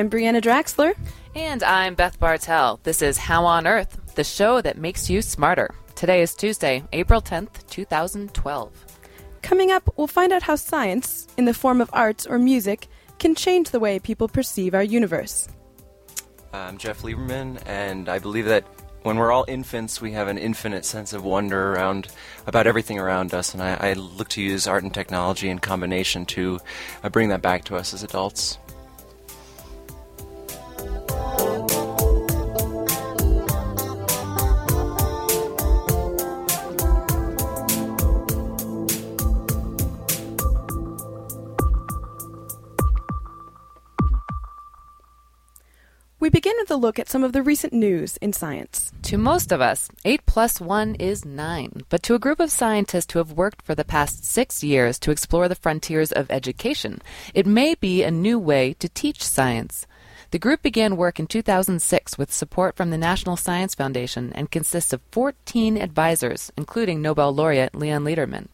I'm Breanna Draxler. And I'm Beth Bartel. This is How on Earth, the show that makes you smarter. Today is Tuesday, April 10th, 2012. Coming up, we'll find out how science, in the form of art or music, can change the way people perceive our universe. I'm Jeff Lieberman, and I believe that when we're all infants, we have an infinite sense of wonder around about everything around us, and I, I look to use art and technology in combination to uh, bring that back to us as adults. With a look at some of the recent news in science. To most of us, 8 plus 1 is 9. But to a group of scientists who have worked for the past six years to explore the frontiers of education, it may be a new way to teach science. The group began work in 2006 with support from the National Science Foundation and consists of 14 advisors, including Nobel laureate Leon Lederman.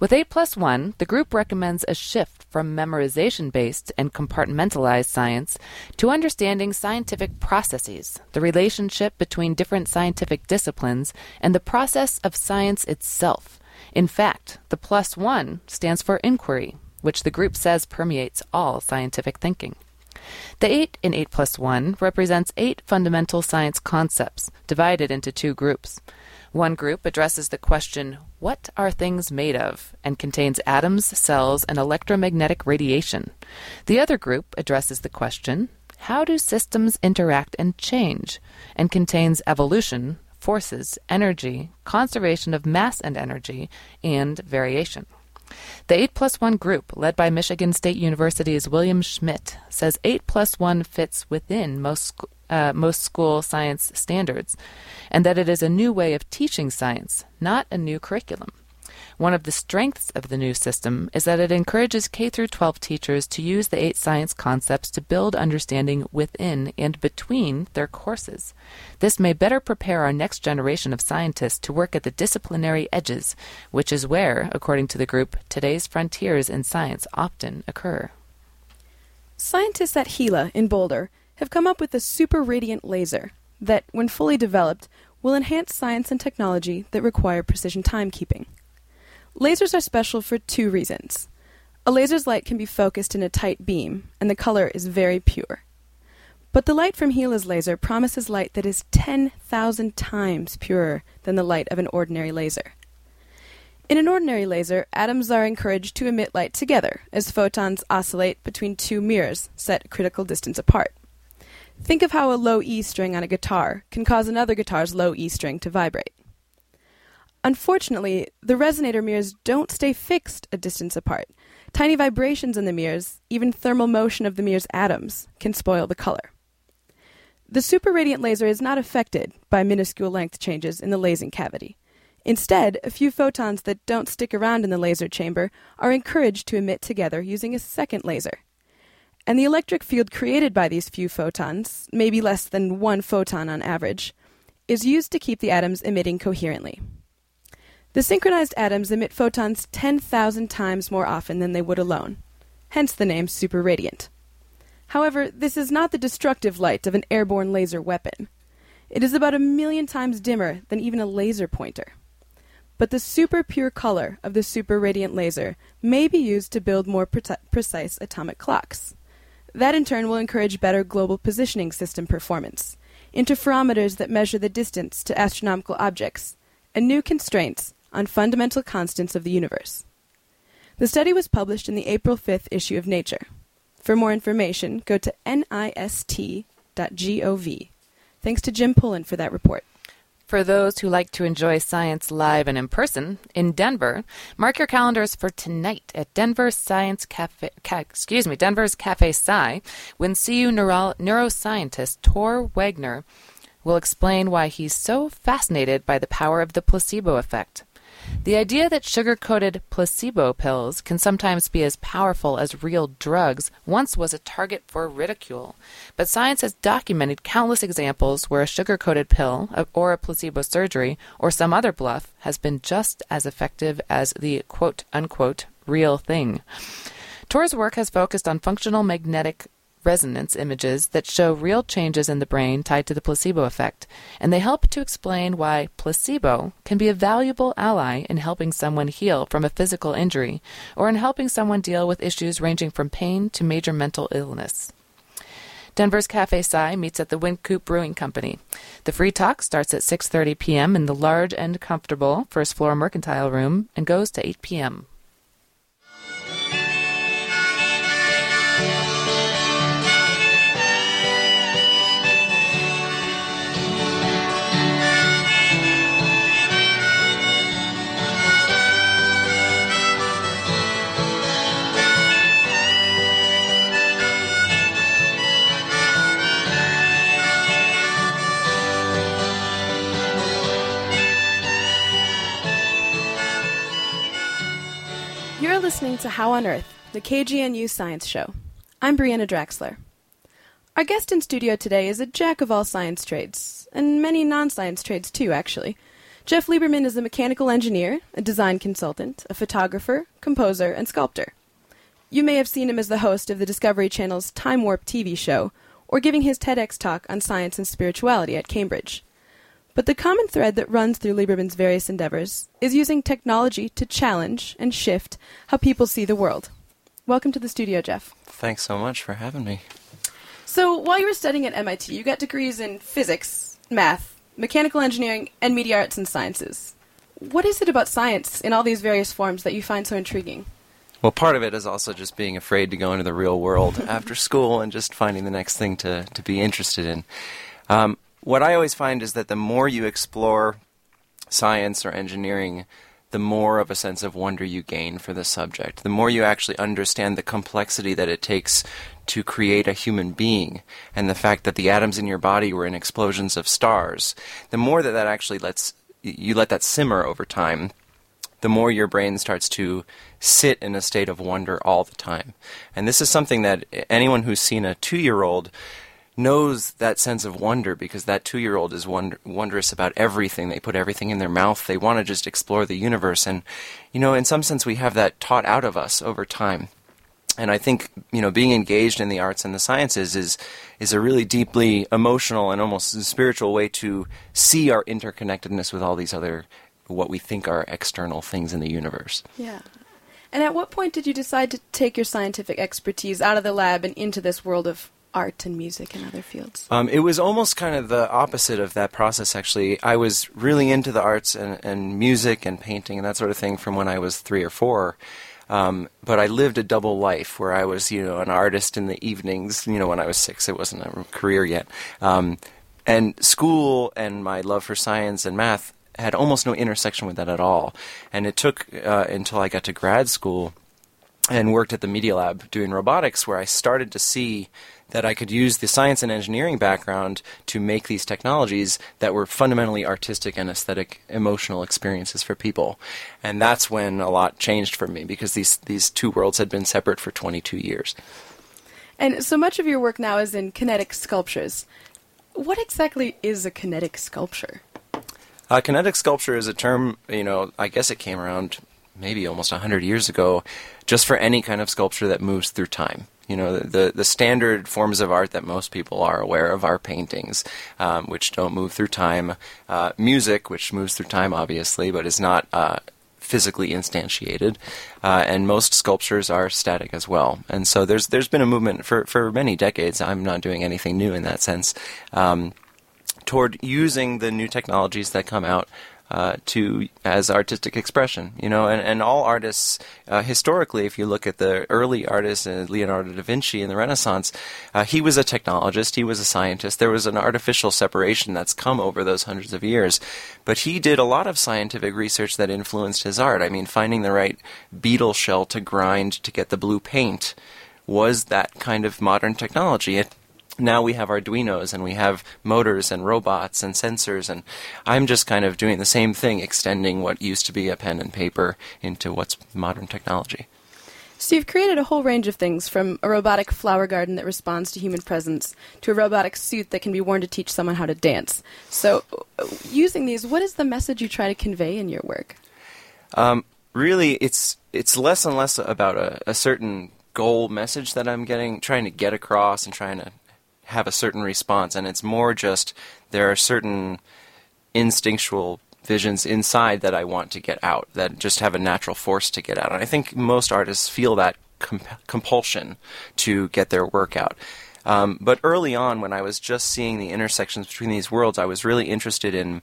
With 8 plus 1, the group recommends a shift from memorization based and compartmentalized science to understanding scientific processes, the relationship between different scientific disciplines, and the process of science itself. In fact, the plus 1 stands for inquiry, which the group says permeates all scientific thinking. The 8 in 8 plus 1 represents eight fundamental science concepts, divided into two groups. One group addresses the question, What are things made of? and contains atoms, cells, and electromagnetic radiation. The other group addresses the question, How do systems interact and change? and contains evolution, forces, energy, conservation of mass and energy, and variation. The 8 plus 1 group, led by Michigan State University's William Schmidt, says 8 plus 1 fits within most uh, most school science standards, and that it is a new way of teaching science, not a new curriculum. One of the strengths of the new system is that it encourages K 12 teachers to use the eight science concepts to build understanding within and between their courses. This may better prepare our next generation of scientists to work at the disciplinary edges, which is where, according to the group, today's frontiers in science often occur. Scientists at JILA in Boulder have come up with a super radiant laser that, when fully developed, will enhance science and technology that require precision timekeeping. Lasers are special for two reasons. A laser's light can be focused in a tight beam, and the color is very pure. But the light from JILA's laser promises light that is 10,000 times purer than the light of an ordinary laser. In an ordinary laser, atoms are encouraged to emit light together as photons oscillate between two mirrors set a critical distance apart. Think of how a low E string on a guitar can cause another guitar's low E string to vibrate. Unfortunately, the resonator mirrors don't stay fixed a distance apart. Tiny vibrations in the mirrors, even thermal motion of the mirror's atoms, can spoil the color. The super radiant laser is not affected by minuscule length changes in the lasing cavity. Instead, a few photons that don't stick around in the laser chamber are encouraged to emit together using a second laser. And the electric field created by these few photons, maybe less than one photon on average, is used to keep the atoms emitting coherently. The synchronized atoms emit photons 10,000 times more often than they would alone, hence the name superradiant. However, this is not the destructive light of an airborne laser weapon. It is about a million times dimmer than even a laser pointer. But the super pure color of the super radiant laser may be used to build more pre- precise atomic clocks. That in turn will encourage better global positioning system performance, interferometers that measure the distance to astronomical objects, and new constraints on fundamental constants of the universe. The study was published in the April 5th issue of Nature. For more information, go to nist.gov. Thanks to Jim Pullen for that report. For those who like to enjoy science live and in person in Denver, mark your calendars for tonight at Denver Science Cafe. Ca- excuse me, Denver's Cafe Sci, when CU neuro- neuroscientist Tor Wager will explain why he's so fascinated by the power of the placebo effect. The idea that sugar coated placebo pills can sometimes be as powerful as real drugs once was a target for ridicule. But science has documented countless examples where a sugar coated pill, uh, or a placebo surgery, or some other bluff has been just as effective as the quote unquote real thing. Tor's work has focused on functional magnetic resonance images that show real changes in the brain tied to the placebo effect, and they help to explain why placebo can be a valuable ally in helping someone heal from a physical injury or in helping someone deal with issues ranging from pain to major mental illness. Denver's Cafe Sci meets at the Wynkoop Brewing Company. The free talk starts at 6:30 p.m. in the large and comfortable first floor mercantile room and goes to 8 p.m. listening to How on Earth, the KGNU Science Show. I'm Breanna Draxler. Our guest in studio today is a jack of all science trades, and many non science trades too, actually. Jeff Lieberman is a mechanical engineer, a design consultant, a photographer, composer, and sculptor. You may have seen him as the host of the Discovery Channel's Time Warp TV show, or giving his TEDx talk on science and spirituality at Cambridge. But the common thread that runs through Lieberman's various endeavors is using technology to challenge and shift how people see the world. Welcome to the studio, Jeff. Thanks so much for having me. So, while you were studying at MIT, you got degrees in physics, math, mechanical engineering, and media arts and sciences. What is it about science in all these various forms that you find so intriguing? Well, part of it is also just being afraid to go into the real world after school and just finding the next thing to, to be interested in. Um, what I always find is that the more you explore science or engineering, the more of a sense of wonder you gain for the subject. The more you actually understand the complexity that it takes to create a human being and the fact that the atoms in your body were in explosions of stars. The more that that actually lets you let that simmer over time, the more your brain starts to sit in a state of wonder all the time. And this is something that anyone who's seen a 2-year-old knows that sense of wonder because that two year old is wonder- wondrous about everything. They put everything in their mouth. They want to just explore the universe. And, you know, in some sense, we have that taught out of us over time. And I think, you know, being engaged in the arts and the sciences is, is a really deeply emotional and almost spiritual way to see our interconnectedness with all these other, what we think are external things in the universe. Yeah. And at what point did you decide to take your scientific expertise out of the lab and into this world of art and music and other fields? Um, it was almost kind of the opposite of that process, actually. I was really into the arts and, and music and painting and that sort of thing from when I was three or four. Um, but I lived a double life where I was, you know, an artist in the evenings. You know, when I was six, it wasn't a career yet. Um, and school and my love for science and math had almost no intersection with that at all. And it took uh, until I got to grad school and worked at the Media Lab doing robotics where I started to see that I could use the science and engineering background to make these technologies that were fundamentally artistic and aesthetic emotional experiences for people. And that's when a lot changed for me because these these two worlds had been separate for 22 years. And so much of your work now is in kinetic sculptures. What exactly is a kinetic sculpture? Uh, kinetic sculpture is a term, you know, I guess it came around maybe almost 100 years ago, just for any kind of sculpture that moves through time. You know, the, the, standard forms of art that most people are aware of are paintings, um, which don't move through time, uh, music, which moves through time, obviously, but is not uh, physically instantiated, uh, and most sculptures are static as well. And so there's there's been a movement for, for many decades. I'm not doing anything new in that sense. Um, toward using the new technologies that come out uh, to as artistic expression, you know, and, and all artists uh, historically, if you look at the early artists, uh, Leonardo da Vinci in the Renaissance, uh, he was a technologist, he was a scientist. There was an artificial separation that's come over those hundreds of years, but he did a lot of scientific research that influenced his art. I mean, finding the right beetle shell to grind to get the blue paint was that kind of modern technology. It now we have Arduinos and we have motors and robots and sensors, and I'm just kind of doing the same thing, extending what used to be a pen and paper into what's modern technology. So you've created a whole range of things, from a robotic flower garden that responds to human presence to a robotic suit that can be worn to teach someone how to dance. So, uh, using these, what is the message you try to convey in your work? Um, really, it's it's less and less about a, a certain goal message that I'm getting, trying to get across, and trying to have a certain response. And it's more just there are certain instinctual visions inside that I want to get out, that just have a natural force to get out. And I think most artists feel that comp- compulsion to get their work out. Um, but early on, when I was just seeing the intersections between these worlds, I was really interested in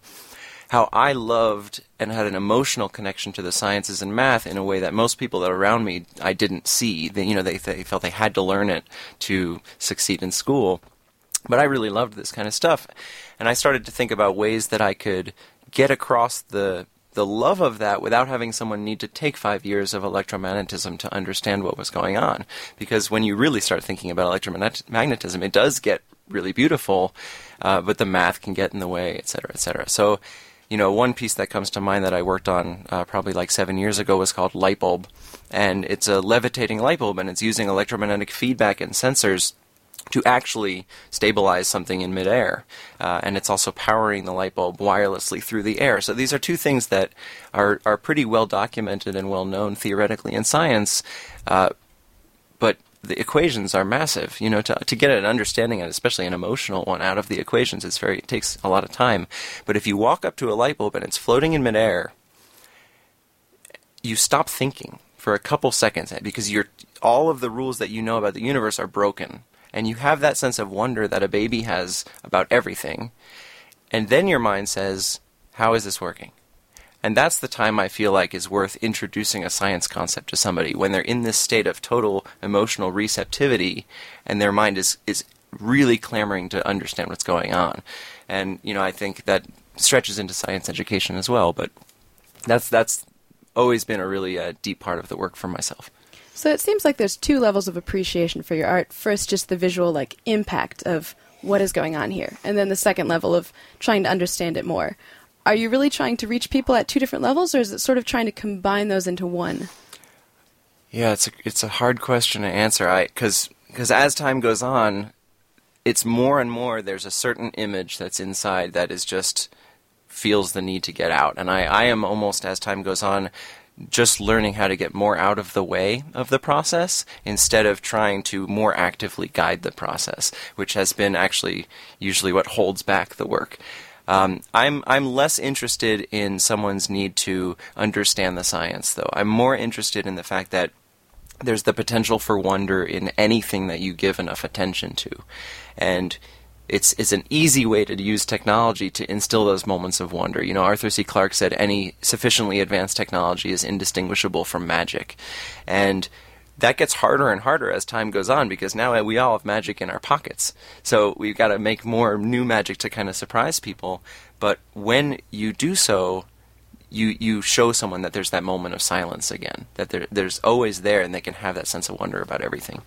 how I loved and had an emotional connection to the sciences and math in a way that most people that around me I didn't see. They, you know, they, they felt they had to learn it to succeed in school. But I really loved this kind of stuff, and I started to think about ways that I could get across the the love of that without having someone need to take five years of electromagnetism to understand what was going on. Because when you really start thinking about electromagnetism, it does get really beautiful, uh, but the math can get in the way, et cetera, et cetera. So, you know, one piece that comes to mind that I worked on uh, probably like seven years ago was called Light Bulb. And it's a levitating light bulb, and it's using electromagnetic feedback and sensors to actually stabilize something in midair. Uh, and it's also powering the light bulb wirelessly through the air. So these are two things that are, are pretty well documented and well known theoretically in science. Uh, but the equations are massive. You know, to, to get an understanding, and especially an emotional one, out of the equations, it's very, it takes a lot of time. But if you walk up to a light bulb and it's floating in midair, you stop thinking for a couple seconds because you're all of the rules that you know about the universe are broken and you have that sense of wonder that a baby has about everything. And then your mind says, How is this working? And that's the time I feel like is worth introducing a science concept to somebody when they're in this state of total emotional receptivity and their mind is, is really clamoring to understand what's going on. And, you know, I think that stretches into science education as well, but that's, that's always been a really uh, deep part of the work for myself. So it seems like there's two levels of appreciation for your art. First, just the visual like impact of what is going on here, and then the second level of trying to understand it more. Are you really trying to reach people at two different levels, or is it sort of trying to combine those into one? Yeah, it's a, it's a hard question to answer. I because because as time goes on, it's more and more. There's a certain image that's inside that is just feels the need to get out, and I I am almost as time goes on just learning how to get more out of the way of the process instead of trying to more actively guide the process, which has been actually usually what holds back the work. Um, I'm I'm less interested in someone's need to understand the science, though. I'm more interested in the fact that there's the potential for wonder in anything that you give enough attention to, and it's it's an easy way to use technology to instill those moments of wonder. You know, Arthur C. Clarke said any sufficiently advanced technology is indistinguishable from magic, and that gets harder and harder as time goes on because now we all have magic in our pockets. So we've got to make more new magic to kind of surprise people. But when you do so, you you show someone that there's that moment of silence again, that there, there's always there, and they can have that sense of wonder about everything.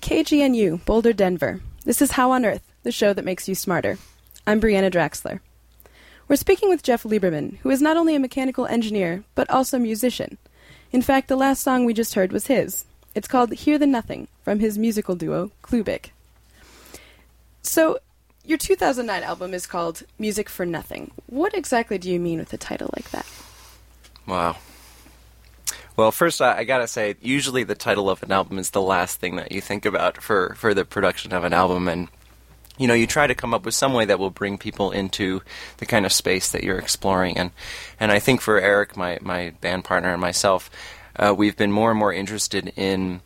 KGNU, Boulder, Denver. This is How on Earth, the show that makes you smarter. I'm Breanna Draxler. We're speaking with Jeff Lieberman, who is not only a mechanical engineer, but also a musician. In fact, the last song we just heard was his. It's called Hear the Nothing, from his musical duo, Klubik. So, your 2009 album is called Music for Nothing. What exactly do you mean with a title like that? Wow. Well, first, I, I, gotta say, usually the title of an album is the last thing that you think about for, for the production of an album, and you know, you try to come up with some way that will bring people into the kind of space that you're exploring, and and I think for Eric, my my band partner, and myself, uh, we've been more and more interested in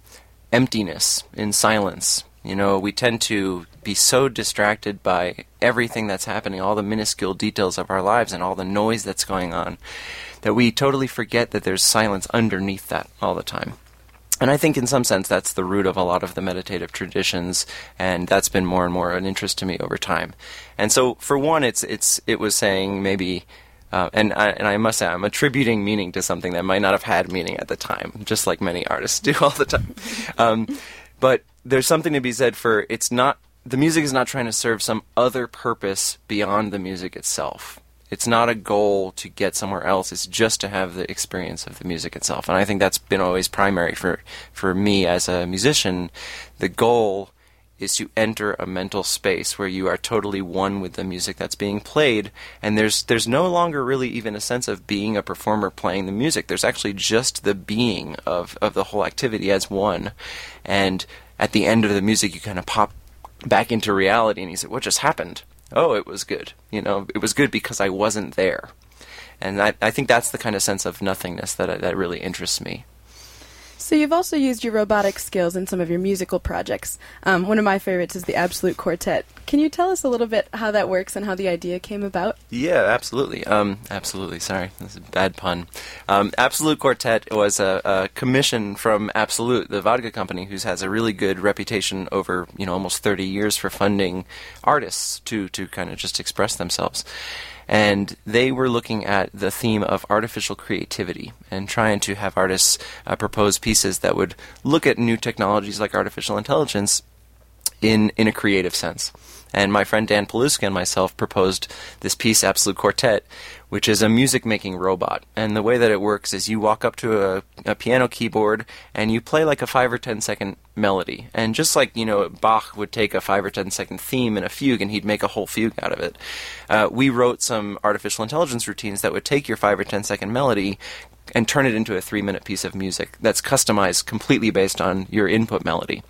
emptiness, in silence. You know, we tend to be so distracted by everything that's happening, all the minuscule details of our lives, and all the noise that's going on that we totally forget that there's silence underneath that all the time. And I think, in some sense, that's the root of a lot of the meditative traditions, and that's been more and more an interest to me over time. And so, for one, it's it's it was saying maybe Uh, and I, and I must say, I'm attributing meaning to something that might not have had meaning at the time, just like many artists do all the time. Um, but there's something to be said for it's not the music is not trying to serve some other purpose beyond the music itself. It's not a goal to get somewhere else. It's just to have the experience of the music itself. And I think that's been always primary for for me as a musician. The goal is to enter a mental space where you are totally one with the music that's being played and there's there's no longer really even a sense of being a performer playing the music there's actually just the being of of the whole activity as one and at the end of the music you kind of pop back into reality and you say what just happened oh it was good. You know it was good because I wasn't there. And I, I think that's the kind of sense of nothingness that that really interests me so you've also used your robotic skills in some of your musical projects. Um, one of my favorites is the Absolut Quartet. Can you tell us a little bit how that works and how the idea came about? Yeah, absolutely. Um, absolutely. Sorry, that's a bad pun. Um, Absolut Quartet was a, a, commission from Absolut, the vodka company, who has a really good reputation over you know almost 30 years for funding artists to to kind of just express themselves and they were looking at the theme of artificial creativity and trying to have artists uh, propose pieces that would look at new technologies like artificial intelligence in in a creative sense. And my friend Dan Paluska and myself proposed this piece, Absolut Quartet, which is a music making robot. And the way that it works is you walk up to a, a, piano keyboard and you play like a five or ten second melody. And just like, you know, Bach would take a five or ten second theme in a fugue and he'd make a whole fugue out of it, uh, we wrote some artificial intelligence routines that would take your five or ten second melody, and turn it into a three minute piece of music that's customized completely based on your input melody.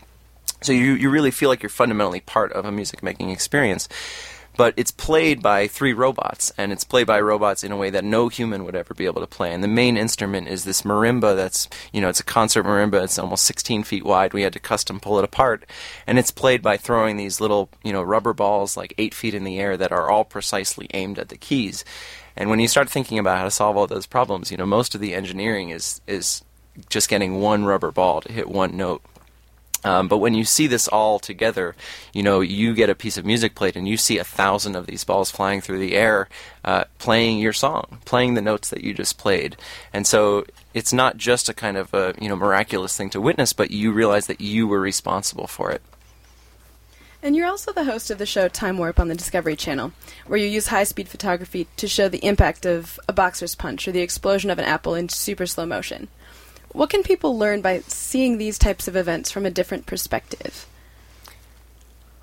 So you, you really feel like you're fundamentally part of a music making experience. But it's played by three robots, and it's played by robots in a way that no human would ever be able to play. And the main instrument is this marimba that's, you know, it's a concert marimba. It's almost 16 feet wide. We had to custom pull it apart. And it's played by throwing these little, you know, rubber balls like eight feet in the air that are all precisely aimed at the keys. And when you start thinking about how to solve all those problems, you know, most of the engineering is, is just getting one rubber ball to hit one note. Um, but when you see this all together, you know, you get a piece of music played and you see a thousand of these balls flying through the air, uh, playing your song, playing the notes that you just played. And so it's not just a kind of a, you know, miraculous thing to witness, but you realize that you were responsible for it. And you're also the host of the show Time Warp on the Discovery Channel, where you use high speed photography to show the impact of a boxer's punch or the explosion of an apple in super slow motion. What can people learn by seeing these types of events from a different perspective?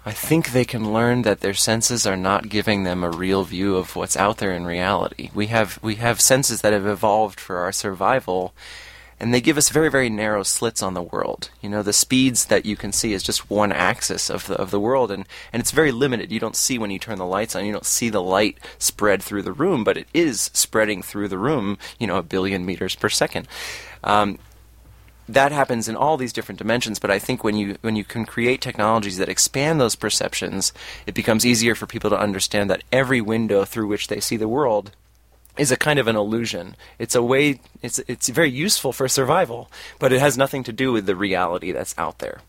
I think they can learn that their senses are not giving them a real view of what's out there in reality. We have we have senses that have evolved for our survival and they give us very very narrow slits on the world. You know, the speeds that you can see is just one axis of the of the world and and it's very limited. You don't see when you turn the lights on. You don't see the light spread through the room, but it is spreading through the room, you know, a billion meters per second. Um, that happens in all these different dimensions but i think when you when you can create technologies that expand those perceptions it becomes easier for people to understand that every window through which they see the world is a kind of an illusion it's a way it's it's very useful for survival but it has nothing to do with the reality that's out there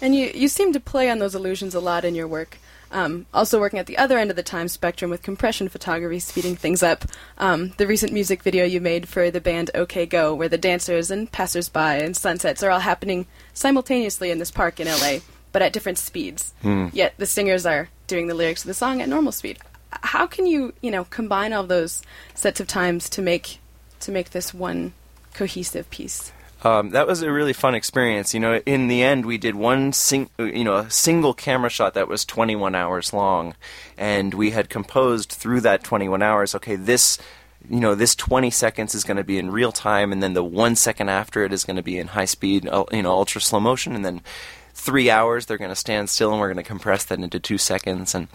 and you you seem to play on those illusions a lot in your work um, also working at the other end of the time spectrum with compression photography, speeding things up. Um, the recent music video you made for the band OK Go, where the dancers and passersby and sunsets are all happening simultaneously in this park in LA, but at different speeds. Mm. Yet the singers are doing the lyrics of the song at normal speed. How can you, you know, combine all those sets of times to make to make this one cohesive piece? Um, that was a really fun experience. You know, in the end, we did one sing, you know, a single camera shot that was 21 hours long, and we had composed through that 21 hours. Okay, this, you know, this 20 seconds is going to be in real time, and then the one second after it is going to be in high speed, uh, you know, ultra slow motion, and then three hours they're going to stand still, and we're going to compress that into two seconds, and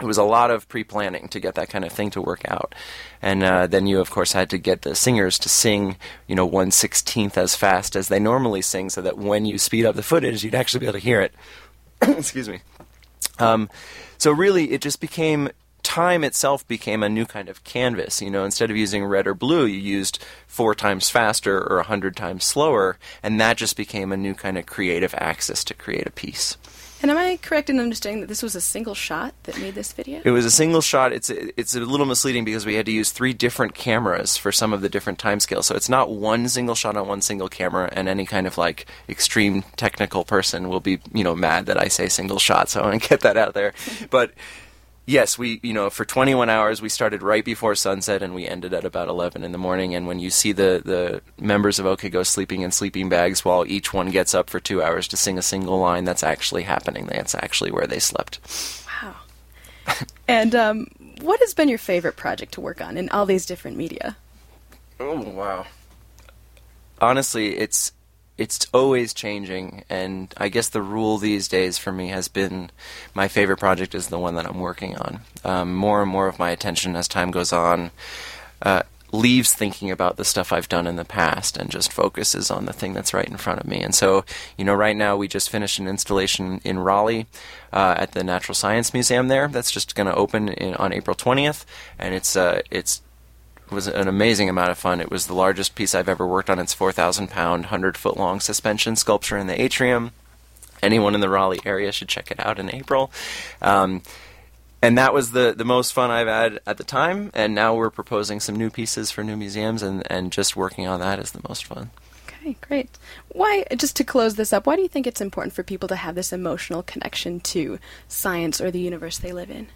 it was a lot of pre-planning to get that kind of thing to work out, and uh, then you of course had to get the singers to sing, you know, one sixteenth as fast as they normally sing, so that when you speed up the footage, you'd actually be able to hear it. Excuse me. Um, so really, it just became time itself became a new kind of canvas. You know, instead of using red or blue, you used four times faster or a hundred times slower, and that just became a new kind of creative axis to create a piece. And am I correct in understanding that this was a single shot that made this video? It was a single shot. It's it's a little misleading because we had to use three different cameras for some of the different timescales. So it's not one single shot on one single camera. And any kind of like extreme technical person will be you know mad that I say single shot. So I want to get that out there. but yes, we you know for 21 hours we started right before sunset and we ended at about 11 in the morning. And when you see the the members of OK Go sleeping in sleeping bags while each one gets up for two hours to sing a single line, that's actually happening. That's actually where they slept. Wow. and um, what has been your favorite project to work on in all these different media? Oh wow. Honestly, it's it's always changing and i guess the rule these days for me has been my favorite project is the one that i'm working on. Um, more and more of my attention as time goes on uh, leaves thinking about the stuff i've done in the past and just focuses on the thing that's right in front of me. And so you know right now we just finished an installation in raleigh uh, at the natural science museum there that's just going to open in, on april 20th and it's uh, it's was an amazing amount of fun. It was the largest piece I've ever worked on. It's 4,000 pound, 100 foot long suspension sculpture in the atrium. Anyone in the Raleigh area should check it out in April. Um, and that was the, the most fun I've had at the time. And now we're proposing some new pieces for new museums, and, and just working on that is the most fun. Okay, great. Why, just to close this up, why do you think it's important for people to have this emotional connection to science or the universe they live in?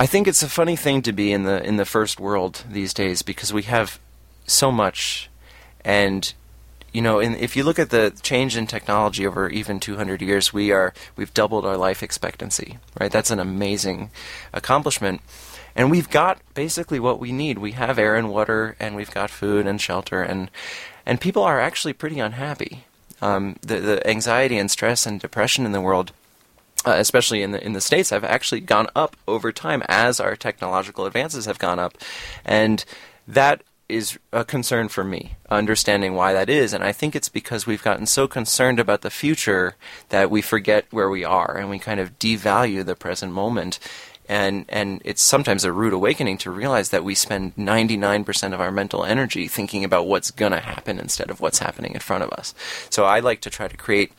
I think it's a funny thing to be in the in the first world these days because we have so much, and you know, in, if you look at the change in technology over even 200 years, we are we've doubled our life expectancy. Right, that's an amazing accomplishment, and we've got basically what we need. We have air and water, and we've got food and shelter, and and people are actually pretty unhappy. Um, the the anxiety and stress and depression in the world uh, especially in the in the states, have actually gone up over time as our technological advances have gone up, and that is a concern for me, understanding why that is. And I think it's because we've gotten so concerned about the future that we forget where we are and we kind of devalue the present moment. And, and it's sometimes a rude awakening to realize that we spend 99% of our mental energy thinking about what's going to happen instead of what's happening in front of us. So I like to try to create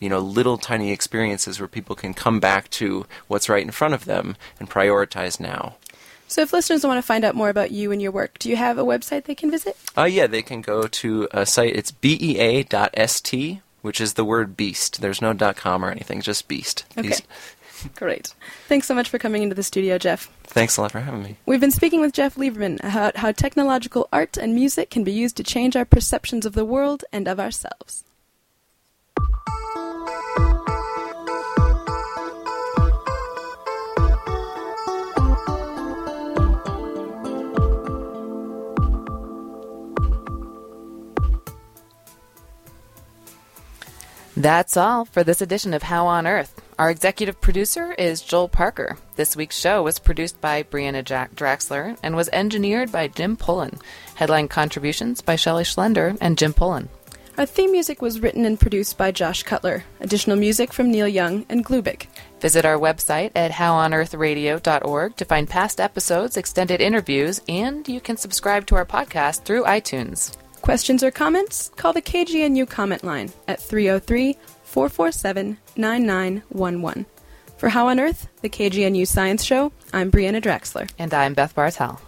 you know, little tiny experiences where people can come back to what's right in front of them and prioritize now. So, if listeners want to find out more about you and your work, do you have a website they can visit? Uh, yeah, they can go to a site. It's bea.st, which is the word beast. There's no .com or anything, just beast. Okay. Great. Thanks so much for coming into the studio, Jeff. Thanks a lot for having me. We've been speaking with Jeff Lieberman about how technological art and music can be used to change our perceptions of the world and of ourselves. That's all for this edition of How on Earth. Our executive producer is Joel Parker. This week's show was produced by Breanna Jack Draxler and was engineered by Jim Pullen. Headline contributions by Shelley Schlender and Jim Pullen. Our theme music was written and produced by Josh Cutler. Additional music from Neil Young and Klubik. Visit our website at howonearthradio.org to find past episodes, extended interviews, and you can subscribe to our podcast through iTunes. Questions or comments? Call the KGNU comment line at 303 447 9911. For How on Earth, the KGNU Science Show, I'm Breanna Draxler. And I'm Beth Bartel.